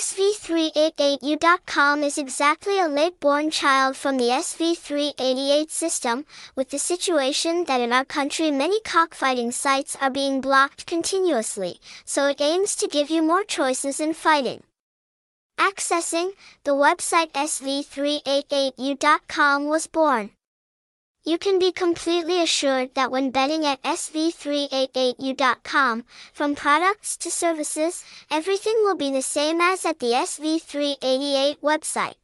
SV388U.com is exactly a late-born child from the SV388 system, with the situation that in our country many cockfighting sites are being blocked continuously, so it aims to give you more choices in fighting. Accessing, the website SV388U.com was born. You can be completely assured that when betting at SV388U.com, from products to services, everything will be the same as at the SV388 website.